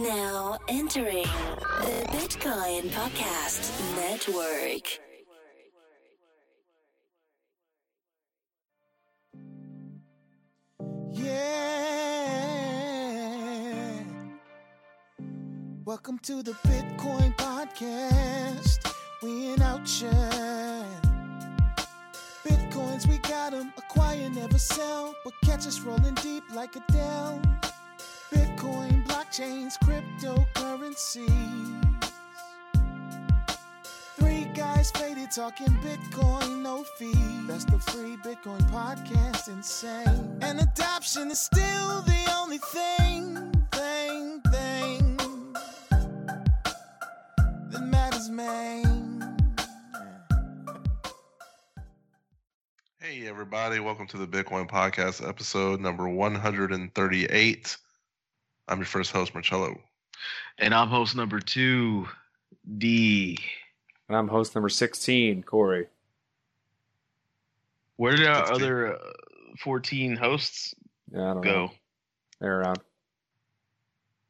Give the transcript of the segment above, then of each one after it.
Now entering the Bitcoin Podcast Network. Yeah. Welcome to the Bitcoin Podcast. We in outshine. Bitcoins, we got 'em. Acquire, never sell. But catch us rolling deep like Adele. Bitcoin, blockchains, cryptocurrencies. Three guys faded talking Bitcoin, no fee. That's the free Bitcoin podcast, insane. And adoption is still the only thing, thing, thing that matters, man. Hey, everybody. Welcome to the Bitcoin Podcast, episode number 138. I'm your first host, Marcello. And I'm host number two, D. And I'm host number 16, Corey. Where did our 16. other uh, 14 hosts Yeah, I don't go? know. They're around.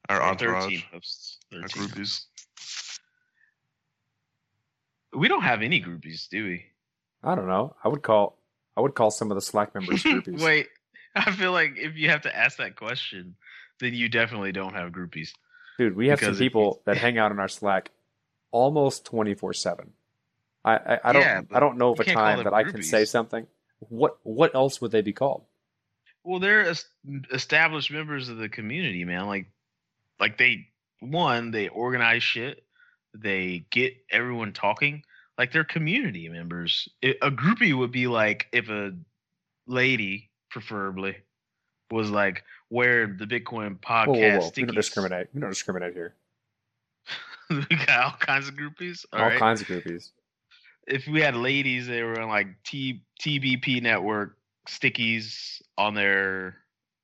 Our Or entourage, 13 hosts. our 13. groupies. We don't have any groupies, do we? I don't know. I would call I would call some of the Slack members groupies. Wait, I feel like if you have to ask that question, then you definitely don't have groupies. Dude, we have some people that hang out in our Slack almost 24/7. I I, I don't I don't know of a time that I can say something. What what else would they be called? Well, they're established members of the community, man. Like, like they one, they organize shit. They get everyone talking. Like they're community members. A groupie would be like if a lady, preferably, was like wear the Bitcoin podcast. Whoa, whoa, whoa. We don't discriminate. We don't discriminate here. we got all kinds of groupies. All right? kinds of groupies. if we had ladies, they were on like T TBP network stickies on their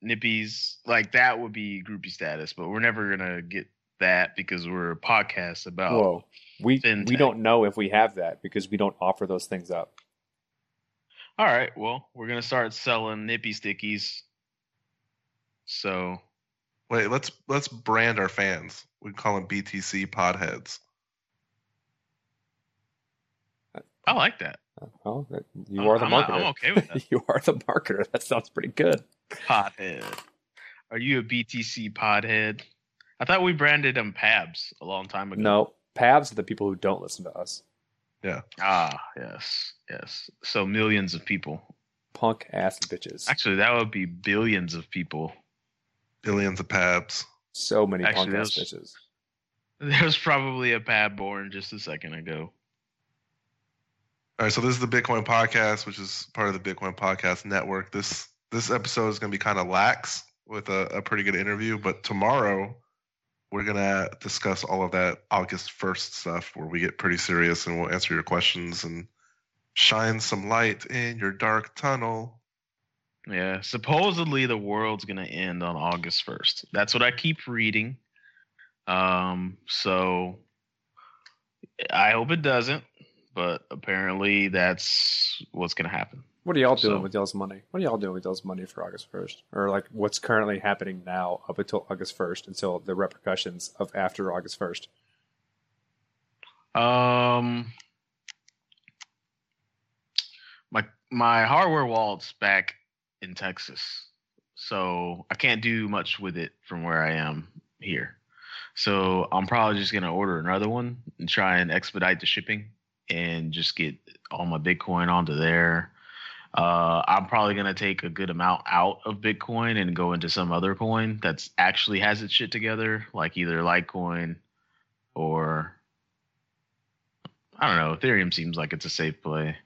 nippies, like that would be groupie status. But we're never gonna get that because we're a podcast about. Whoa. We we don't know if we have that because we don't offer those things up. All right, well, we're gonna start selling nippy stickies. So Wait, let's let's brand our fans. We call them BTC podheads. I like that. Well, you I'm- are the I'm, marketer. I'm okay with that. you are the marketer. That sounds pretty good. Podhead. Are you a BTC podhead? I thought we branded them Pabs a long time ago. No, Pabs are the people who don't listen to us. Yeah. Ah, yes, yes. So millions of people. Punk ass bitches. Actually, that would be billions of people. Billions of pabs. so many actually, punk ass those- bitches. There was probably a pad born just a second ago. All right, so this is the Bitcoin Podcast, which is part of the Bitcoin Podcast Network. This this episode is going to be kind of lax with a, a pretty good interview, but tomorrow we're going to discuss all of that August 1st stuff where we get pretty serious and we'll answer your questions and shine some light in your dark tunnel. Yeah, supposedly the world's gonna end on August first. That's what I keep reading. Um, so I hope it doesn't, but apparently that's what's gonna happen. What are y'all doing So- with y'all's money? What are y'all doing with y'all's money for August first, or like what's currently happening now up until August first, until the repercussions of after August first? Um, my my hardware wallet's back in Texas, so I can't do much with it from where I am here. So I'm probably just gonna order another one and try and expedite the shipping and just get all my Bitcoin onto there. Uh, I'm probably gonna take a good amount out of Bitcoin and go into some other coin that's actually has its shit together, like either Litecoin or I don't know. Ethereum seems like it's a safe play.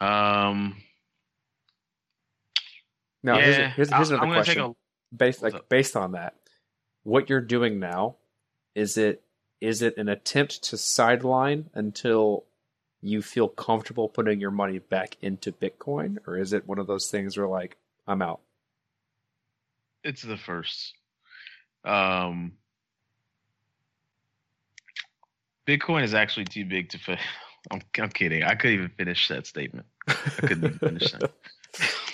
Um, Now, yeah, here's, here's, here's another I'm gonna take question. a based like based on that, what you're doing now is it is it an attempt to sideline until you feel comfortable putting your money back into Bitcoin, or is it one of those things where like I'm out? it's the first. Um, Bitcoin is actually too big to fit. I'm, I'm kidding. I couldn't even finish that statement. I couldn't even finish that.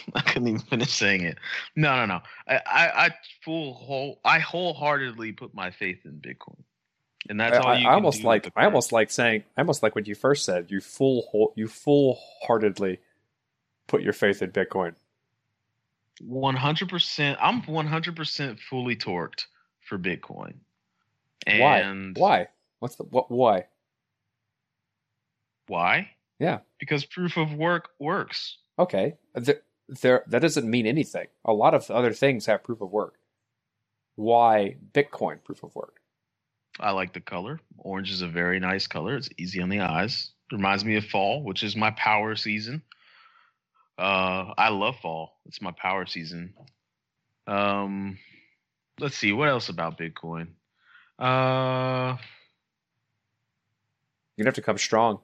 I couldn't even finish saying it. No, no, no. I, I, I full whole, I wholeheartedly put my faith in Bitcoin, and that's I, all I- you I can almost like I almost like saying I almost like what you first said. You full whole, you full heartedly put your faith in Bitcoin. One hundred percent. I'm one hundred percent fully torqued for Bitcoin. Why? And Why? What's the what? Why? Why? Yeah. Because proof of work works. Okay, there that doesn't mean anything. A lot of other things have proof of work. Why Bitcoin proof of work? I like the color. Orange is a very nice color. It's easy on the eyes. Reminds me of fall, which is my power season. Uh, I love fall. It's my power season. Um, let's see what else about Bitcoin. Uh, You're gonna have to come strong.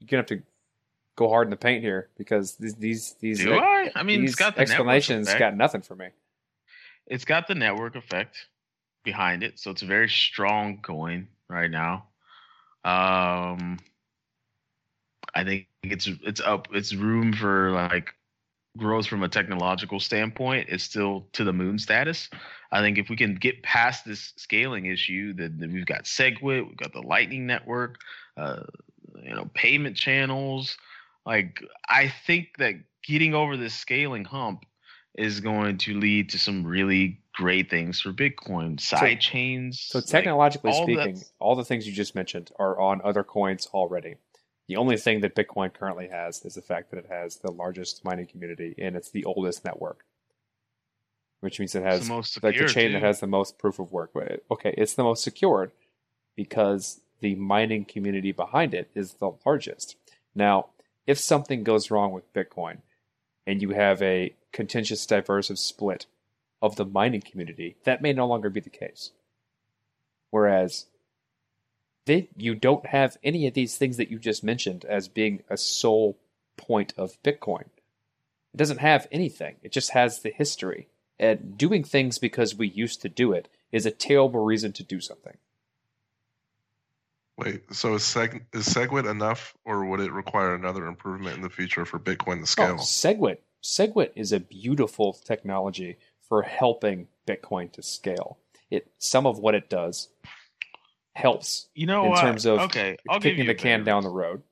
You're gonna have to go hard in the paint here because these these these do I? I mean, these it's got the explanations got nothing for me. it's got the network effect behind it, so it's a very strong coin right now. Um, I think it's it's up. It's room for like growth from a technological standpoint. It's still to the moon status. I think if we can get past this scaling issue, then, then we've got SegWit, we've got the Lightning Network, uh, you know, payment channels. Like I think that getting over this scaling hump is going to lead to some really great things for Bitcoin side chains. So like, technologically all speaking, all the things you just mentioned are on other coins already. The only thing that Bitcoin currently has is the fact that it has the largest mining community and it's the oldest network, which means it it's has the most like the chain too. that has the most proof of work. Okay, it's the most secured because the mining community behind it is the largest. Now, if something goes wrong with Bitcoin and you have a contentious, diversive split of the mining community, that may no longer be the case. Whereas they, you don't have any of these things that you just mentioned as being a sole point of Bitcoin. It doesn't have anything. It just has the history. And doing things because we used to do it is a terrible reason to do something. Wait, so is Seg is Segwit enough, or would it require another improvement in the future for Bitcoin to Oh, scale? SegWit. SegWit is a beautiful technology for helping Bitcoin to scale. It some of what it does helps you know in what? terms of okay, I'll give kicking you the can down the road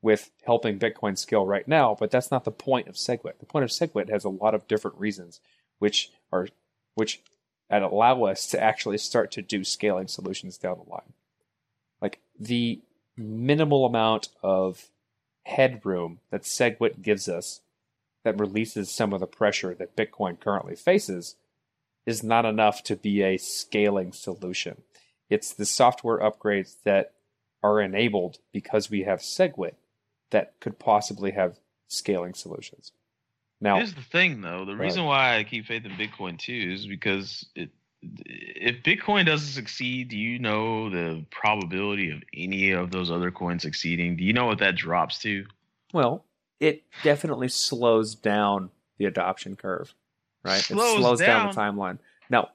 with helping Bitcoin scale right now, but that's not the point of SegWit. The point of SegWit has a lot of different reasons, which are which that allow us to actually start to do scaling solutions down the line. The minimal amount of headroom that SegWit gives us that releases some of the pressure that Bitcoin currently faces is not enough to be a scaling solution. It's the software upgrades that are enabled because we have SegWit that could possibly have scaling solutions. Now, Here's the thing, though. The reason why I keep faith in Bitcoin too is because it, if Bitcoin doesn't succeed, do you know the probability of any of those other coins succeeding? Do you know what that drops to? well, it definitely slows down the adoption curve, right? Slows it slows down. the timeline. Now,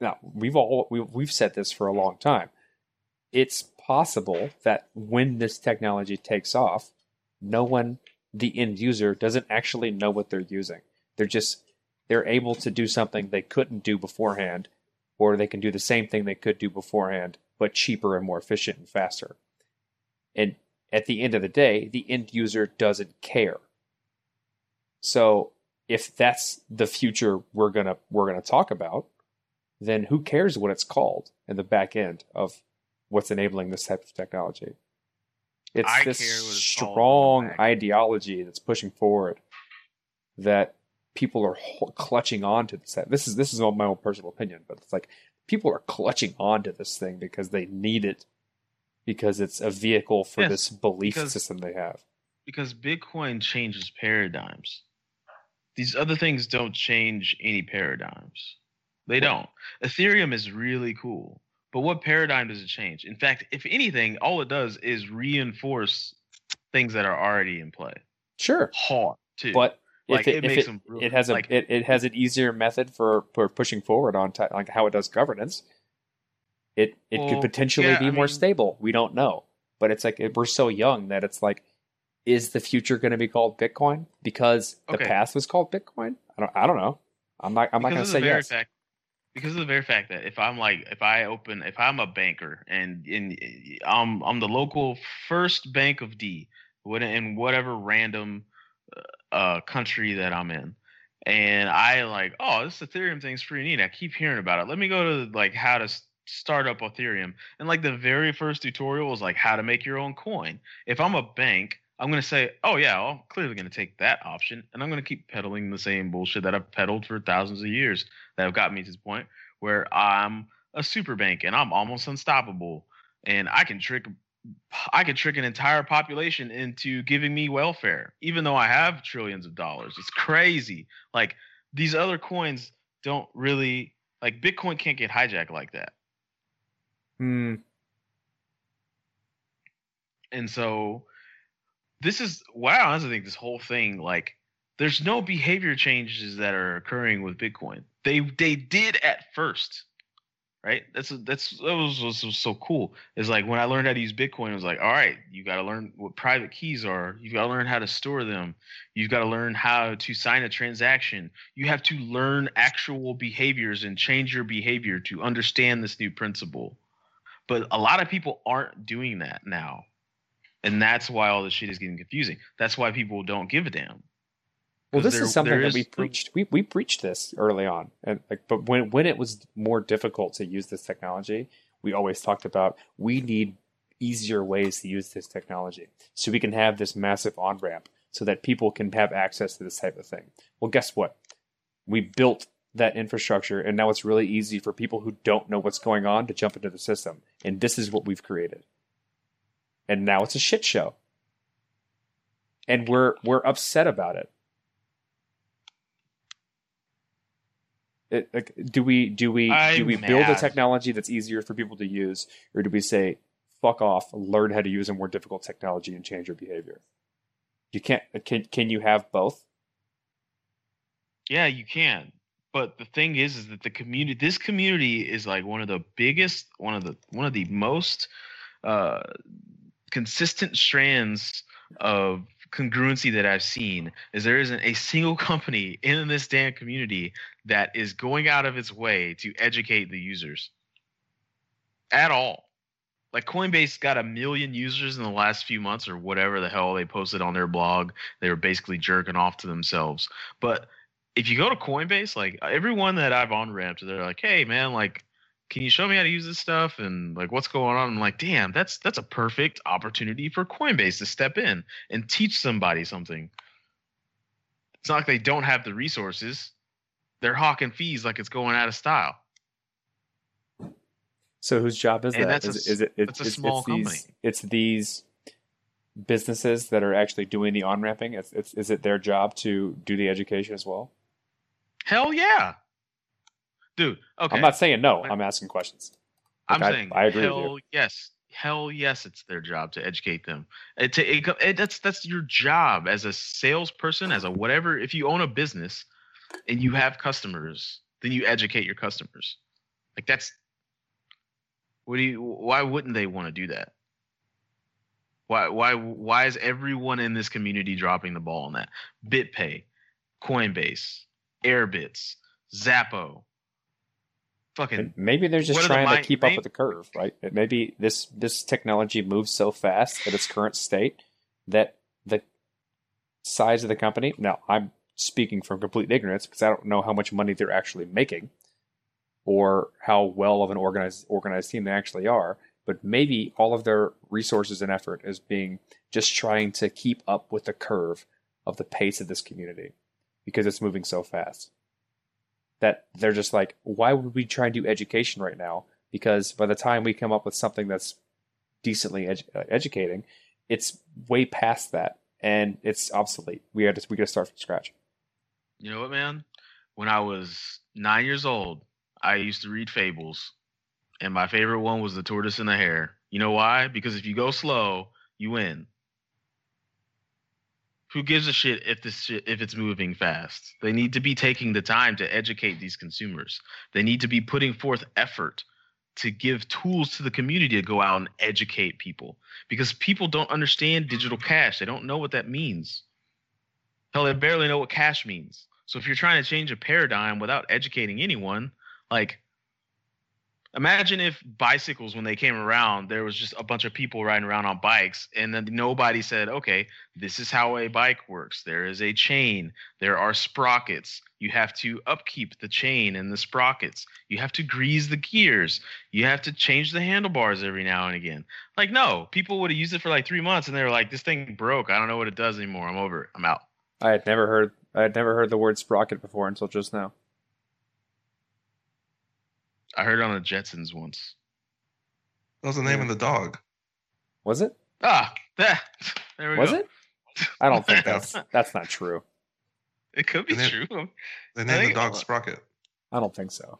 now we've all we, we've said this for a long time. It's possible that when this technology takes off, no one, the end user, doesn't actually know what they're using. They're just they're able to do something they couldn't do beforehand, or they can do the same thing they could do beforehand, but cheaper and more efficient and faster. And at the end of the day, the end user doesn't care. So if that's the future we're gonna we're gonna talk about, then who cares what it's called in the back end of what's enabling this type of technology? It's I this it's called on the strong ideology that's pushing forward that people are ho- clutching onto this. This is this is my own personal opinion, but it's like people are clutching on to this thing because they need it because it's a vehicle for Yes, this belief because- system they have. Because Bitcoin changes paradigms. These other things don't change any paradigms. They don't. Ethereum is really cool, but what paradigm does it change? In fact, if anything, all it does is reinforce things that are already in play. Sure, Hard too. but like it, it, makes it, them real- it has a like, it, it has an easier method for, for pushing forward on ti like how it does governance. It it could potentially yeah, be I more mean- stable. We don't know, but it's like it, we're so young that it's like is the future going to be called Bitcoin because the past was called Bitcoin? I don't. I don't know. I'm not. I'm not going to say yes. fact because of the very fact that if I'm like if I open if I'm a banker and in I'm I'm the local first bank of D what in whatever random uh Uh, country that I'm in and I like oh this Ethereum thing's pretty neat I keep hearing about it let me go to like how to start up Ethereum and like the very first tutorial was like how to make your own coin if I'm a bank I'm going to say, oh, yeah, well, I'm clearly going to take that option. And I'm going to keep peddling the same bullshit that I've peddled for thousands of years that have got me to this point where I'm a super bank and I'm almost unstoppable. And I can trick. I could trick an entire population into giving me welfare, even though I have trillions of dollars. It's crazy. Like these other coins don't really like Bitcoin can't get hijacked like that. Hmm. And so this is what I honestly think this whole thing, like, there's no behavior changes that are occurring with Bitcoin. They they did at first. Right? That's that's that was, was, was so cool. Is like when I learned how to use Bitcoin, it was like, all right, you gotta learn what private keys are, you gotta learn how to store them, you've got to learn how to sign a transaction. You have to learn actual behaviors and change your behavior to understand this new principle. But a lot of people aren't doing that now. And that's why all this shit is getting confusing. That's why people don't give a damn. Well, this there- is something that we preached. We we preached this early on, and like, but when when it was more difficult to use this technology, we always talked about we need easier ways to use this technology, so we can have this massive on ramp, so that people can have access to this type of thing. Well, guess what? We built that infrastructure, and now it's really easy for people who don't know what's going on to jump into the system, and this is what we've created. And now it's a shit show, and we're we're upset about it. It, like, do we do we do I'm we build a technology that's easier for people to use, or do we say fuck off, learn how to use a more difficult technology and change your behavior? You can't. Can can you have both? Yeah, you can. But the thing is, is that the community, this community is like one of the biggest, one of the, one of the most uh, consistent strands of congruency that I've seen. Is there isn't a single company in this damn community that is going out of its way to educate the users at all. Like Coinbase got a million users in the last few months, or whatever the hell they posted on their blog. They were basically jerking off to themselves, but if you go to Coinbase, like everyone that I've on ramped, they're like, "Hey, man, like, can you show me how to use this stuff and like what's going on?" I'm like, "Damn, that's that's a perfect opportunity for Coinbase to step in and teach somebody something." It's not like they don't have the resources; they're hawking fees like it's going out of style. So whose job is And that? that's Is, s- is it? that's a it's, small it's these, company. It's these businesses that are actually doing the on ramping. It's, it's is it their job to do the education as well? Hell yeah, dude. Okay, I'm not saying no. I'm asking questions. I'm I- saying I agree with hell yes. Hell yes, it's their job to educate them. It, to, it, it, that's that's your job as a salesperson, as a whatever. If you own a business and you have customers, then you educate your customers. Like that's what do you? Why wouldn't they want to do that? Why why why is everyone in this community dropping the ball on that? BitPay, Coinbase, Airbitz, Xapo, fucking maybe they're just are the trying to keep up with the curve, right? Maybe this this technology moves so fast at its current state that the size of the company. Now, I'm speaking from complete ignorance because I don't know how much money they're actually making, or how well of an organized organized team they actually are. But maybe all of their resources and effort is being just trying to keep up with the curve of the pace of this community because it's moving so fast that they're just like, why would we try and do education right now? Because by the time we come up with something that's decently edu- uh, educating, it's way past that and it's obsolete. We had to we got to start from scratch. You know what, man? When I was nine years old, I used to read fables, and my favorite one was the tortoise and the hare. You know why? Because if you go slow, you win. Who gives a shit if this shit if it's moving fast? They need to be taking the time to educate these consumers. They need to be putting forth effort to give tools to the community to go out and educate people because people don't understand digital cash. They don't know what that means. Hell, they barely know what cash means. So if you're trying to change a paradigm without educating anyone, like imagine if bicycles when they came around there was just a bunch of people riding around on bikes and then nobody said okay this is how a bike works. There is a chain. There are sprockets. You have to upkeep the chain and the sprockets. You have to grease the gears. You have to change the handlebars every now and again. Like no people would have used it for like three months and they were like this thing broke. I don't know what it does anymore. I'm over it. I'm out. I had never heard I had never heard the word sprocket before until just now. I heard it on the jetsons once That was the name Yeah. of the dog. Was it? ah that, there we Was go it? I don't think that's that's not true. it could be And it- true They I named the dog Sprocket. I don't think so.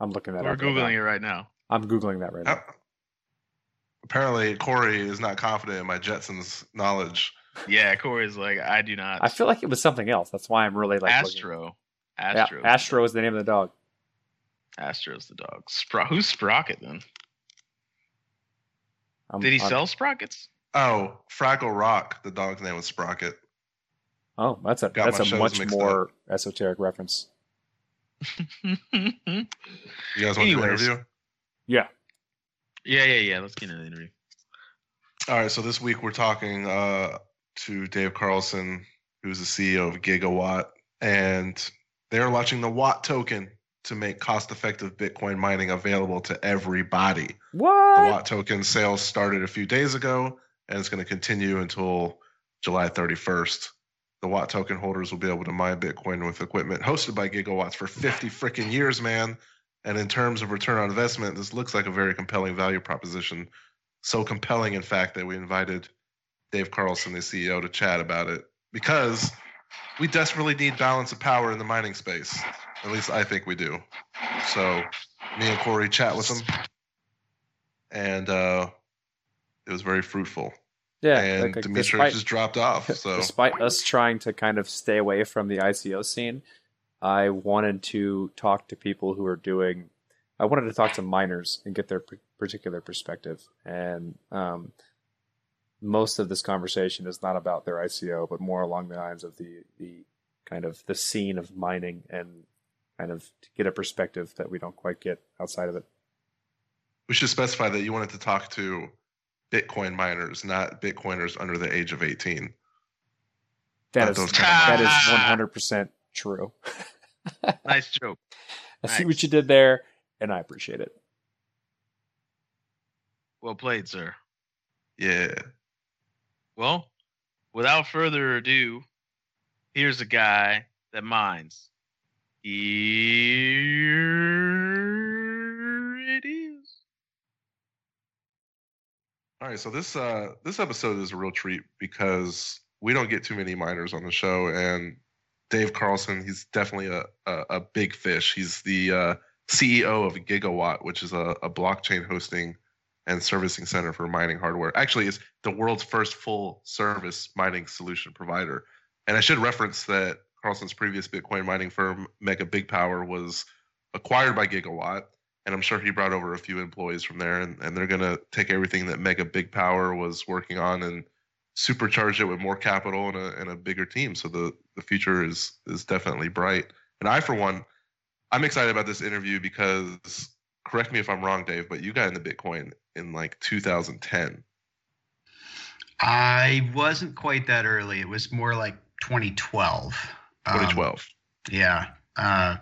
I'm looking that we're up. right googling now. it right now I'm googling that right now. Uh, Apparently, Corey is not confident in my Jetsons knowledge. yeah corey's like i do not I feel like it was something else. That's why I'm really like looking. astro Yeah, astro Astro is the name of the dog. Astro's the dog. Spro- who's Sprocket then? I'm- Did he I'm- sell Sprockets? Oh, Fraggle Rock. The dog's name was Sprocket. Oh, that's a Got that's a much mixed more esoteric reference. You guys want to Anyways. interview? Yeah. yeah, yeah, yeah. Let's get into the interview. All right. So this week we're talking uh, to Dave Carlson, who's the CEO of Gigawatt, and they're launching the Watt token to make cost-effective Bitcoin mining available to everybody. The Watt token sales started a few days ago, and it's going to continue until July 31st. The Watt token holders will be able to mine Bitcoin with equipment hosted by Gigawatts for 50 freaking years, man. And in terms of return on investment, this looks like a very compelling value proposition. So compelling, in fact, that we invited Dave Carlson, the CEO, to chat about it because we desperately need balance of power in the mining space. At least I think we do. So me and Corey chat with them, and uh, it was very fruitful. Yeah. and like- like Demetrius despite- just dropped off. So despite us trying to kind of stay away from the ICO scene, I wanted to talk to people who are doing. I wanted to talk to miners and get their particular perspective. And um, most of this conversation is not about their ICO, but more along the lines of the the kind of the scene of mining and kind of to get a perspective that we don't quite get outside of it. we should specify that you wanted to talk to Bitcoin miners, not Bitcoiners under the age of 18. That is that kind of is one hundred percent true. Nice joke. I see what you did there, and I appreciate it. Well played, sir. Yeah. Well, without further ado, here's a guy that mines. Here it is. All right, so this uh this episode is a real treat because we don't get too many miners on the show, and Dave Carlson, he's definitely a a, a big fish. He's the uh, CEO of Gigawatt, which is a, a blockchain hosting and servicing center for mining hardware. Actually, it's the world's first full service mining solution provider. And I should reference that Carlson's previous Bitcoin mining firm, MegaBigPower, was acquired by Gigawatt and I'm sure he brought over a few employees from there, and, and they're gonna take everything that MegaBigPower was working on and supercharge it with more capital and a and a bigger team. So the the future is is definitely bright. And I, for one, I'm excited about this interview because correct me if I'm wrong, Dave, but you got into Bitcoin in like 2010. I wasn't quite that early. It was more like 2012. Um, 2012. yeah. Uh,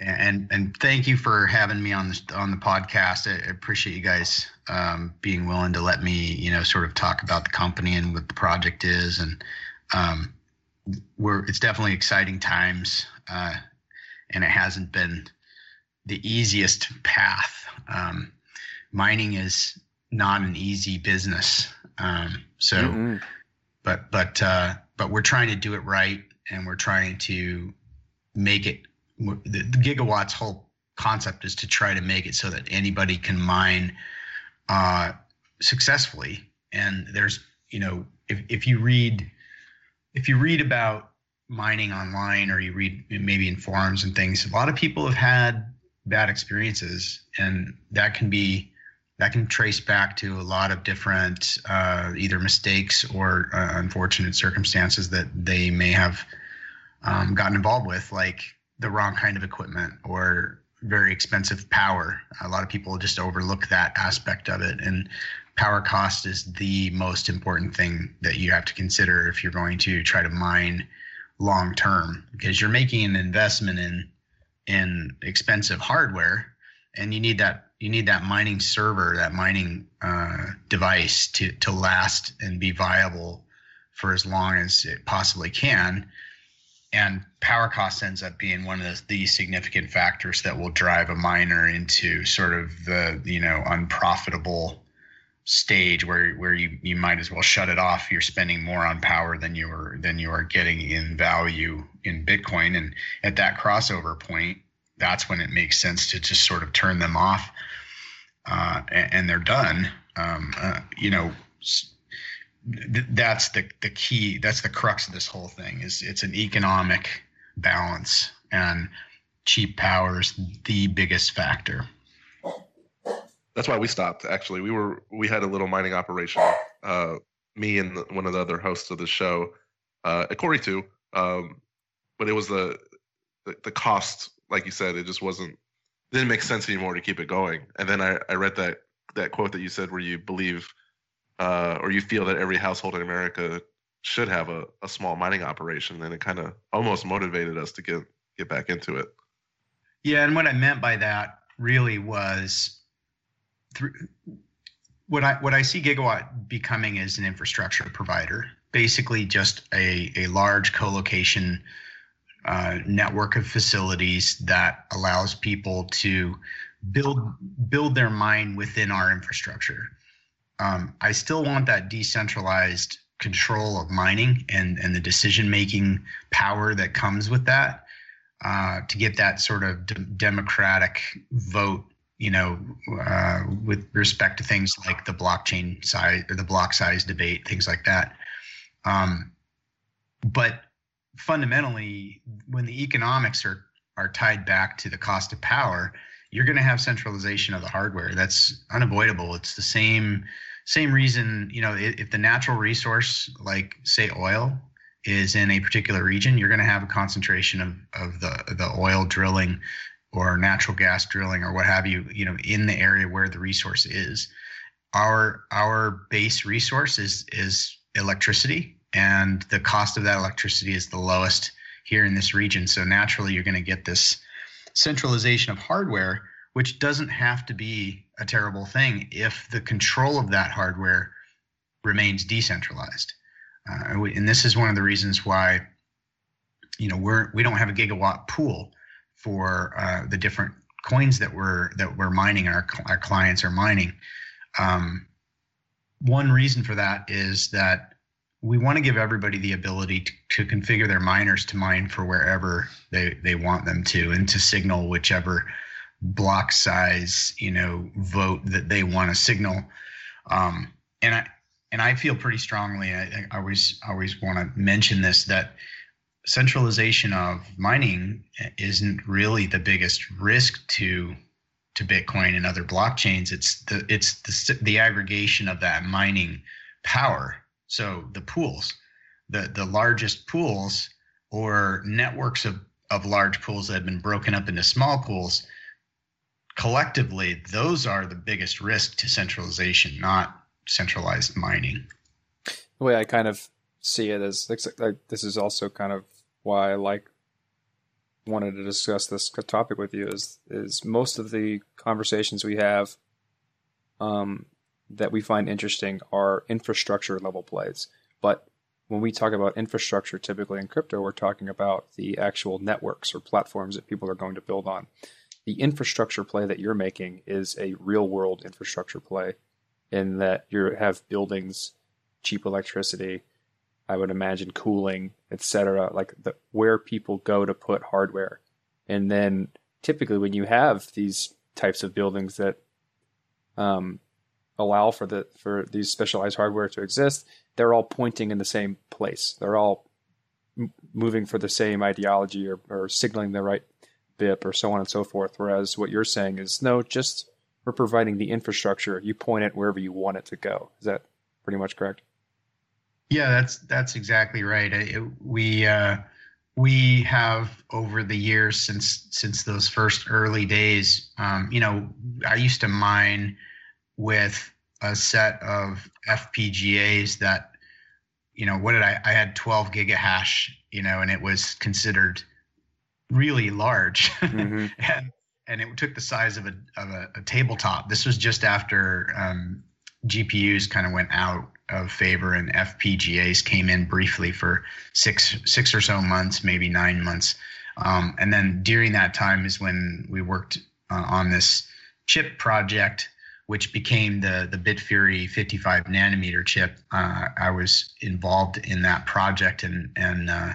and and thank you for having me on this on the podcast. I I appreciate you guys um, being willing to let me, you know, sort of talk about the company and what the project is. And um, we're it's definitely exciting times, uh, and it hasn't been the easiest path. Um, mining is not an easy business. Um, so Mm-mm. but but uh, but we're trying to do it right, and we're trying to make it. The, the gigawatts whole concept is to try to make it so that anybody can mine uh, successfully. And there's you know if if you read if you read about mining online or you read maybe in forums and things, a lot of people have had bad experiences, and that can be that can trace back to a lot of different uh, either mistakes or uh, unfortunate circumstances that they may have um, gotten involved with, like the wrong kind of equipment or very expensive power. A lot of people just overlook that aspect of it, and power cost is the most important thing that you have to consider if you're going to try to mine long term, because you're making an investment in in expensive hardware, and you need that you need that mining server, that mining uh, device to to last and be viable for as long as it possibly can. And power cost ends up being one of the, the significant factors that will drive a miner into sort of the you know unprofitable stage where where you you might as well shut it off. You're spending more on power than you are than you are getting in value in Bitcoin, and at that crossover point, that's when it makes sense to just sort of turn them off, uh, and, and, they're done. Um, uh, you know, th- that's the the key. That's the crux of this whole thing. Is it's an economic balance, and cheap power is the biggest factor. That's why we stopped. Actually, we were we had a little mining operation. Uh, me and one of the other hosts of the show, uh, Corey too. Um, but it was the, the the cost like you said, it just wasn't didn't make sense anymore to keep it going. And then I, I read that that quote that you said where you believe uh, or you feel that every household in America should have a, a small mining operation, and it kind of almost motivated us to get get back into it. Yeah, and what I meant by that really was through what I what I see Gigawatt becoming is an infrastructure provider, basically just a a large co-location uh, network of facilities that allows people to build build their mind within our infrastructure. Um, I still want that decentralized control of mining and and the decision making power that comes with that uh, to get that sort of d- democratic vote. You know, uh, with respect to things like the blockchain size or the block size debate, things like that. Um, but fundamentally, when the economics are are tied back to the cost of power, you're going to have centralization of the hardware. That's unavoidable. It's the same same reason. You know, if, if the natural resource, like say oil, is in a particular region, you're going to have a concentration of of the the oil drilling or natural gas drilling or what have you. You know, in the area where the resource is. Our our base resource is is electricity and the cost of that electricity is the lowest here in this region. So naturally, you're going to get this centralization of hardware, which doesn't have to be a terrible thing if the control of that hardware remains decentralized. Uh, and this is one of the reasons why, you know, we're we don't have a gigawatt pool for uh, the different coins that we're that we're mining. Our our clients are mining. Um, one reason for that is that we want to give everybody the ability to, to configure their miners to mine for wherever they, they want them to and to signal whichever block size you know vote that they want to signal. Um, and i and i feel pretty strongly i, I always always want to mention this that centralization of mining isn't really the biggest risk to to bitcoin and other blockchains. It's the it's the, the aggregation of that mining power so the pools, the the largest pools or networks of of large pools that have been broken up into small pools, collectively, those are the biggest risk to centralization, not centralized mining. The way I kind of see it is like, this is also kind of why I like wanted to discuss this topic with you is is most of the conversations we have um, that we find interesting are infrastructure level plays. But when we talk about infrastructure, typically in crypto, we're talking about the actual networks or platforms that people are going to build on. The infrastructure play that you're making is a real world infrastructure play in that you have buildings, cheap electricity, I would imagine cooling, etc. Like the, where people go to put hardware. And then typically when you have these types of buildings that um, allow for the for these specialized hardware to exist, they're all pointing in the same place. They're all m- moving for the same ideology or, or signaling the right BIP or so on and so forth. Whereas what you're saying is no, just we're providing the infrastructure. You point it wherever you want it to go. Is that pretty much correct? Yeah, that's that's exactly right. It, we uh, we have over the years since since those first early days. Um, you know, I used to mine with a set of FPGAs that, you know, what did I? I had 12 gigahash, you know, and it was considered really large, mm-hmm. and and it took the size of a of a, a tabletop. This was just after um, GPUs kind of went out of favor and FPGAs came in briefly for six six or so months, maybe nine months, um, and then during that time is when we worked uh, on this chip project, which became the the Bitfury 55 nanometer chip. Uh, I was involved in that project, and and uh,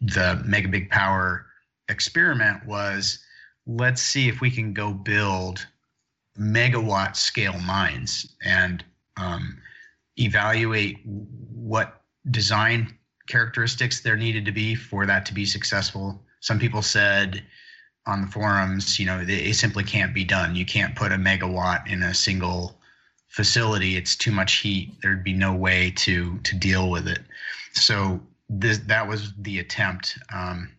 the MegaBigPower experiment was let's see if we can go build megawatt scale mines and um, evaluate what design characteristics there needed to be for that to be successful. Some people said on the forums, you know, it simply can't be done. You can't put a megawatt in a single facility. It's too much heat. There'd be no way to to deal with it. So this that was the attempt. Um,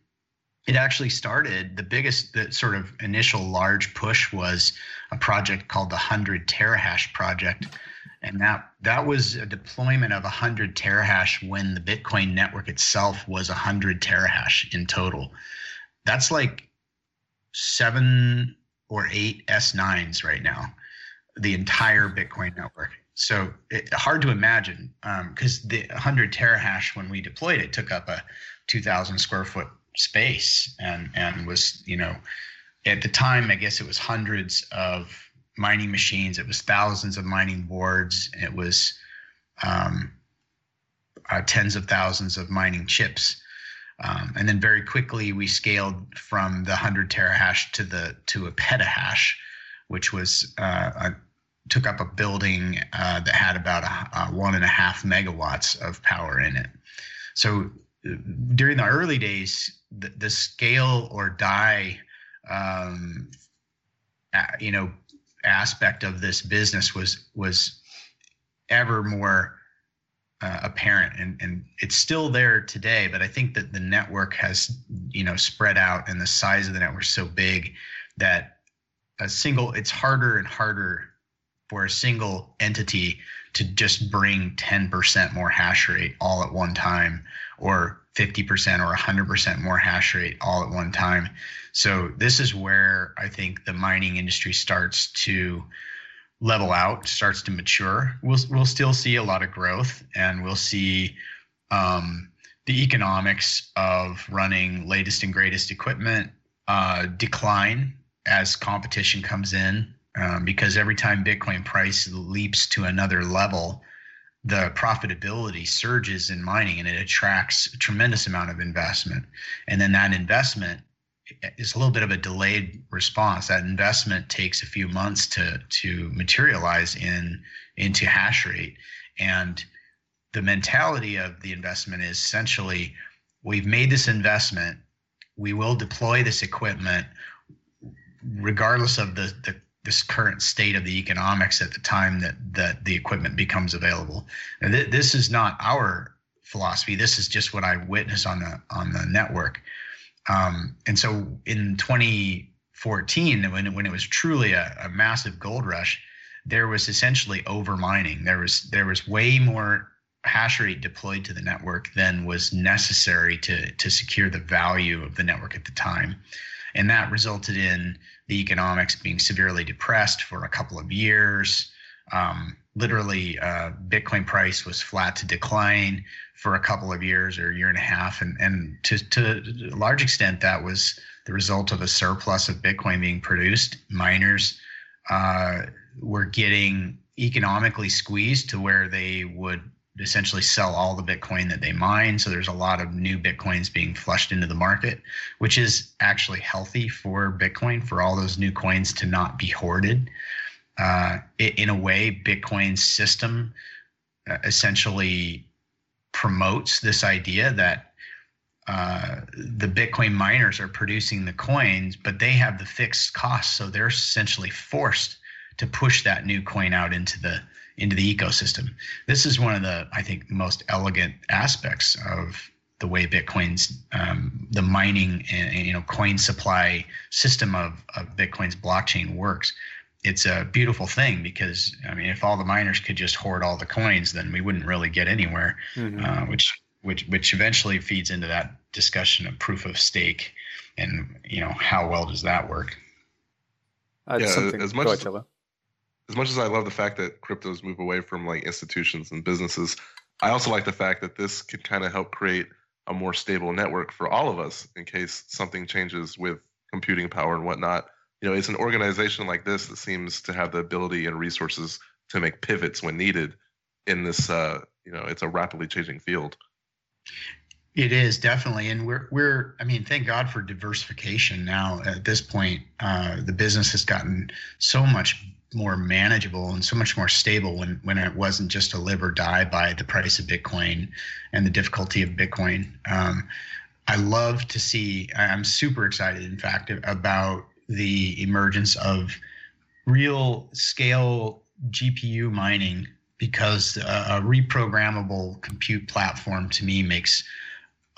it actually started the biggest the sort of initial large push was a project called the 100 terahash project and that that was a deployment of 100 terahash when the bitcoin network itself was 100 terahash in total that's like seven or eight s9s right now the entire bitcoin network. So it, hard to imagine because um, the 100 terahash when we deployed it took up a 2000 square foot space and and was you know at the time i guess it was hundreds of mining machines it was thousands of mining boards it was um, uh, tens of thousands of mining chips um, and then very quickly we scaled from the 100 terahash to the to a petahash which was uh, a, took up a building uh, that had about a, a one and a half megawatts of power in it. So during the early days, the, the scale or die, um, you know, aspect of this business was was ever more uh, apparent, and and it's still there today. But I think that the network has, you know, spread out, and the size of the network is so big that a single it's harder and harder for a single entity to just bring 10% more hash rate all at one time or 50% or 100% more hash rate all at one time. So this is where I think the mining industry starts to level out, starts to mature. We'll we'll still see a lot of growth, and we'll see um, the economics of running latest and greatest equipment uh, decline as competition comes in. Um, because every time Bitcoin price leaps to another level, the profitability surges in mining and it attracts a tremendous amount of investment. And then that investment is a little bit of a delayed response. That investment takes a few months to to materialize in into hash rate. And the mentality of the investment is essentially we've made this investment, we will deploy this equipment regardless of the the this current state of the economics at the time that that the equipment becomes available. And th- this is not our philosophy. This is just what I witnessed on the on the network. Um, and so in 2014, when when it was truly a, a massive gold rush, there was essentially over mining. There was there was way more hash rate deployed to the network than was necessary to to secure the value of the network at the time and that resulted in the economics being severely depressed for a couple of years. Um, literally, uh, Bitcoin price was flat to decline for a couple of years or a year and a half, and and to to a large extent that was the result of a surplus of Bitcoin being produced. Miners uh, were getting economically squeezed to where they would essentially sell all the Bitcoin that they mine. So there's a lot of new Bitcoins being flushed into the market, which is actually healthy for Bitcoin for all those new coins to not be hoarded. Uh, in a way, Bitcoin's system uh, essentially promotes this idea that uh, the Bitcoin miners are producing the coins, but they have the fixed costs, so they're essentially forced to push that new coin out into the into the ecosystem. This is one of the I think most elegant aspects of the way Bitcoin's um, the mining and you know coin supply system of, of Bitcoin's blockchain works. It's a beautiful thing because I mean, if all the miners could just hoard all the coins, then we wouldn't really get anywhere. Mm-hmm. Uh, which which which eventually feeds into that discussion of proof of stake, and you know how well does that work? Uh, yeah, as much as, as much as I love the fact that cryptos move away from like institutions and businesses, I also like the fact that this could kind of help create a more stable network for all of us in case something changes with computing power and whatnot. You know, it's an organization like this that seems to have the ability and resources to make pivots when needed in this uh, you know, it's a rapidly changing field. It is definitely, and we're we're. I mean, thank God for diversification. Now at this point, uh, the business has gotten so much more manageable and so much more stable when when it wasn't just a live or die by the price of Bitcoin and the difficulty of Bitcoin. Um, I love to see. I'm super excited, in fact, about the emergence of real scale GPU mining because a reprogrammable compute platform to me makes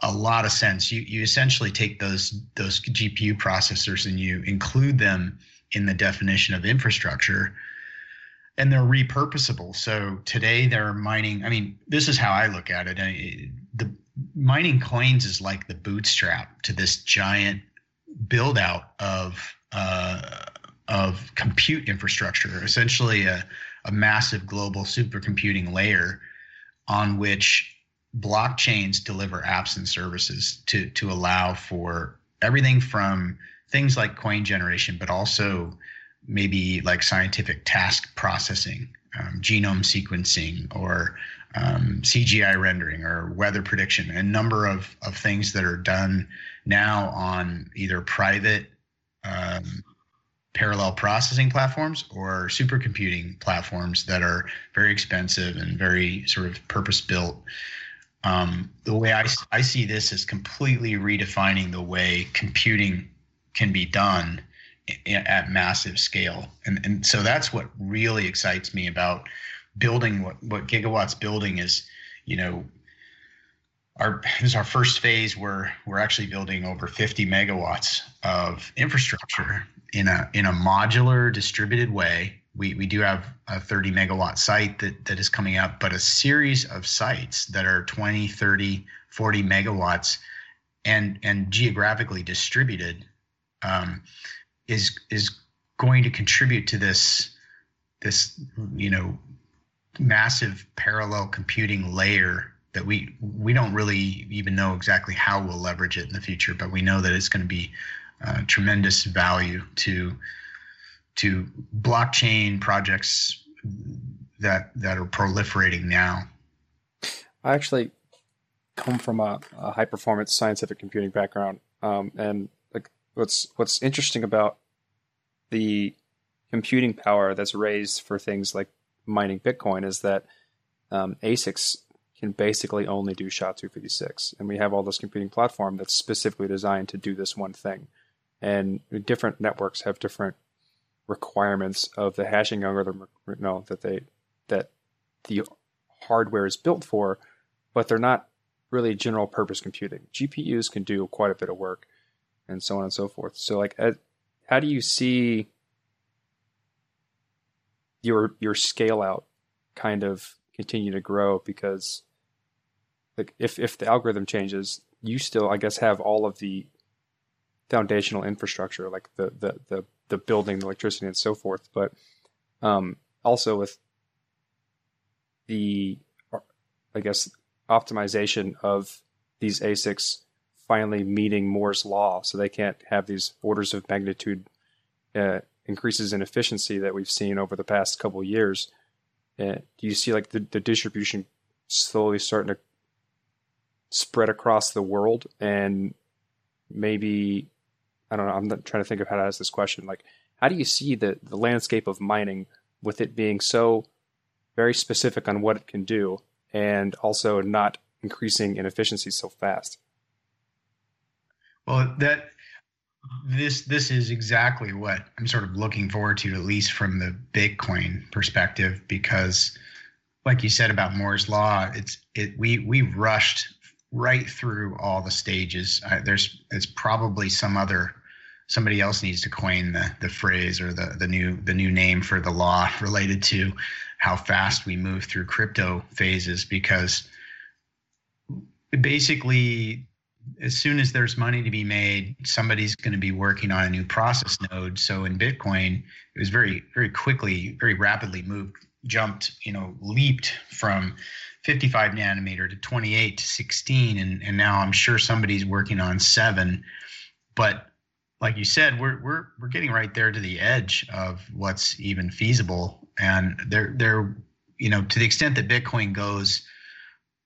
a lot of sense. You you essentially take those those GPU processors and you include them in the definition of infrastructure and they're repurposable. So today they're mining. I mean, this is how I look at it. I, the mining coins is like the bootstrap to this giant build out of uh, of compute infrastructure, essentially a, a massive global supercomputing layer on which blockchains deliver apps and services to to allow for everything from things like coin generation, but also maybe like scientific task processing, um, genome sequencing, or um, CGI rendering, or weather prediction, a number of, of things that are done now on either private um, parallel processing platforms or supercomputing platforms that are very expensive and very sort of purpose built. Um, the way I, I see this is completely redefining the way computing can be done at massive scale. And, and so that's what really excites me about building what, what Gigawatts building is, you know, our this is our first phase where we're actually building over 50 megawatts of infrastructure in a in a modular distributed way. We we do have a 30 megawatt site that that is coming up, but a series of sites that are 20, 30, 40 megawatts and and geographically distributed um, is is going to contribute to this this you know massive parallel computing layer that we we don't really even know exactly how we'll leverage it in the future, but we know that it's going to be uh, tremendous value to to blockchain projects that that are proliferating now. I actually come from a, a high performance scientific computing background, um, and like what's what's interesting about the computing power that's raised for things like mining Bitcoin is that um, ASICs can basically only do SHA-256, and we have all this computing platform that's specifically designed to do this one thing. And different networks have different requirements of the hashing algorithm, you know, that they that the hardware is built for, but they're not really general purpose computing. GPUs can do quite a bit of work and so on and so forth. So like, how do you see your your scale out kind of continue to grow? Because like if if the algorithm changes, you still I guess have all of the foundational infrastructure, like the the the, the building, the electricity, and so forth. But um, also with the I guess optimization of these ASICs finally meeting Moore's law, so they can't have these orders of magnitude uh, increases in efficiency that we've seen over the past couple years. Uh, do you see like the, the distribution slowly starting to spread across the world and maybe I don't know. I'm trying to think of how to ask this question. Like, how do you see the, the landscape of mining with it being so very specific on what it can do and also not increasing in efficiency so fast? Well, that this this is exactly what I'm sort of looking forward to, at least from the Bitcoin perspective, because, like you said about Moore's law, it's it we we rushed right through all the stages. I, there's it's probably some other somebody else needs to coin the the phrase or the the new the new name for the law related to how fast we move through crypto phases because basically as soon as there's money to be made, somebody's going to be working on a new process node. So in Bitcoin, it was very, very quickly, very rapidly moved, jumped, you know, leaped from 55 nanometer to 28 to 16, and and now I'm sure somebody's working on seven. But like you said, we're we're we're getting right there to the edge of what's even feasible, and they're they're you know to the extent that Bitcoin goes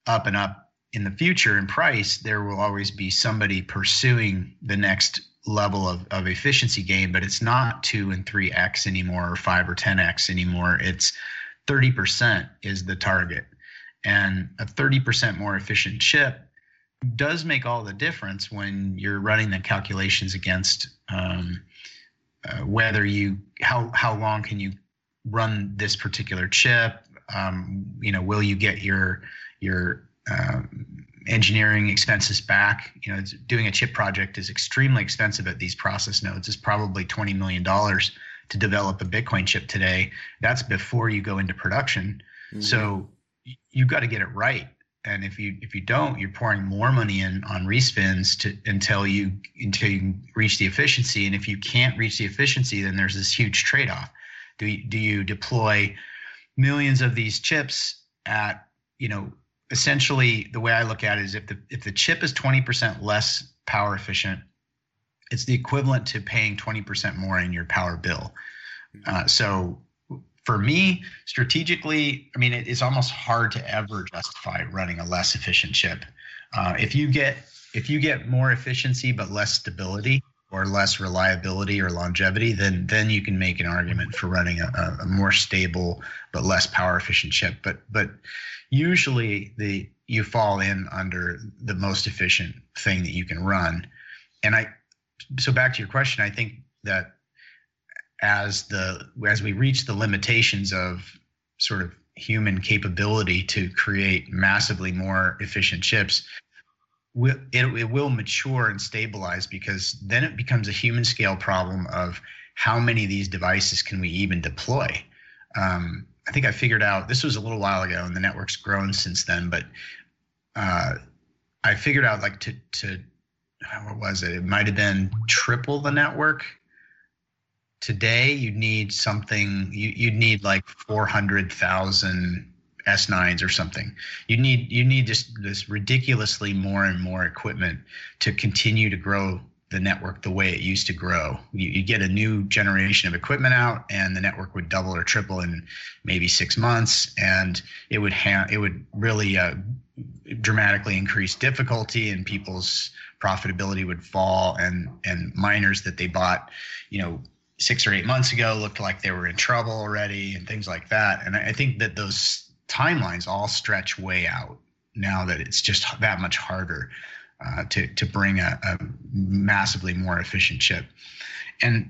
up and up in the future in price, there will always be somebody pursuing the next level of, of efficiency gain, but it's not two and three X anymore or five or 10X anymore. It's 30% is the target. And a 30% more efficient chip does make all the difference when you're running the calculations against um, uh, whether you how how long can you run this particular chip um, you know will you get your your um, engineering expenses back. You know, doing a chip project is extremely expensive at these process nodes. It's probably twenty million dollars to develop a Bitcoin chip today. That's before you go into production. Mm-hmm. So you've got to get it right. And if you if you don't, you're pouring more money in on respins to until you until you reach the efficiency. And if you can't reach the efficiency, then there's this huge trade-off. Do you, do you deploy millions of these chips at you know essentially the way I look at it is if the if the chip is 20% less power efficient, it's the equivalent to paying 20% more in your power bill. Uh, so for me, strategically, I mean, it, it's almost hard to ever justify running a less efficient chip. Uh, if you get if you get more efficiency but less stability or less reliability or longevity, then then you can make an argument for running a, a more stable but less power efficient chip. But but usually the you fall in under the most efficient thing that you can run and i so back to your question i think that as the as we reach the limitations of sort of human capability to create massively more efficient chips it, it will mature and stabilize because then it becomes a human scale problem of how many of these devices can we even deploy um, I think I figured out this was a little while ago, and the network's grown since then. But uh, I figured out like to to what was it? It might have been triple the network. Today, you'd need something. You you'd need like four hundred thousand S9s or something. You need you need this this ridiculously more and more equipment to continue to grow the network the way it used to grow. You, you, get a new generation of equipment out, and the network would double or triple in maybe six months, and it would ha- it would really uh, dramatically increase difficulty, and people's profitability would fall, and and miners that they bought, you know. Six or eight months ago, looked like they were in trouble already, and things like that. And I think that those timelines all stretch way out now that it's just that much harder uh, to to bring a, a, massively more efficient chip. And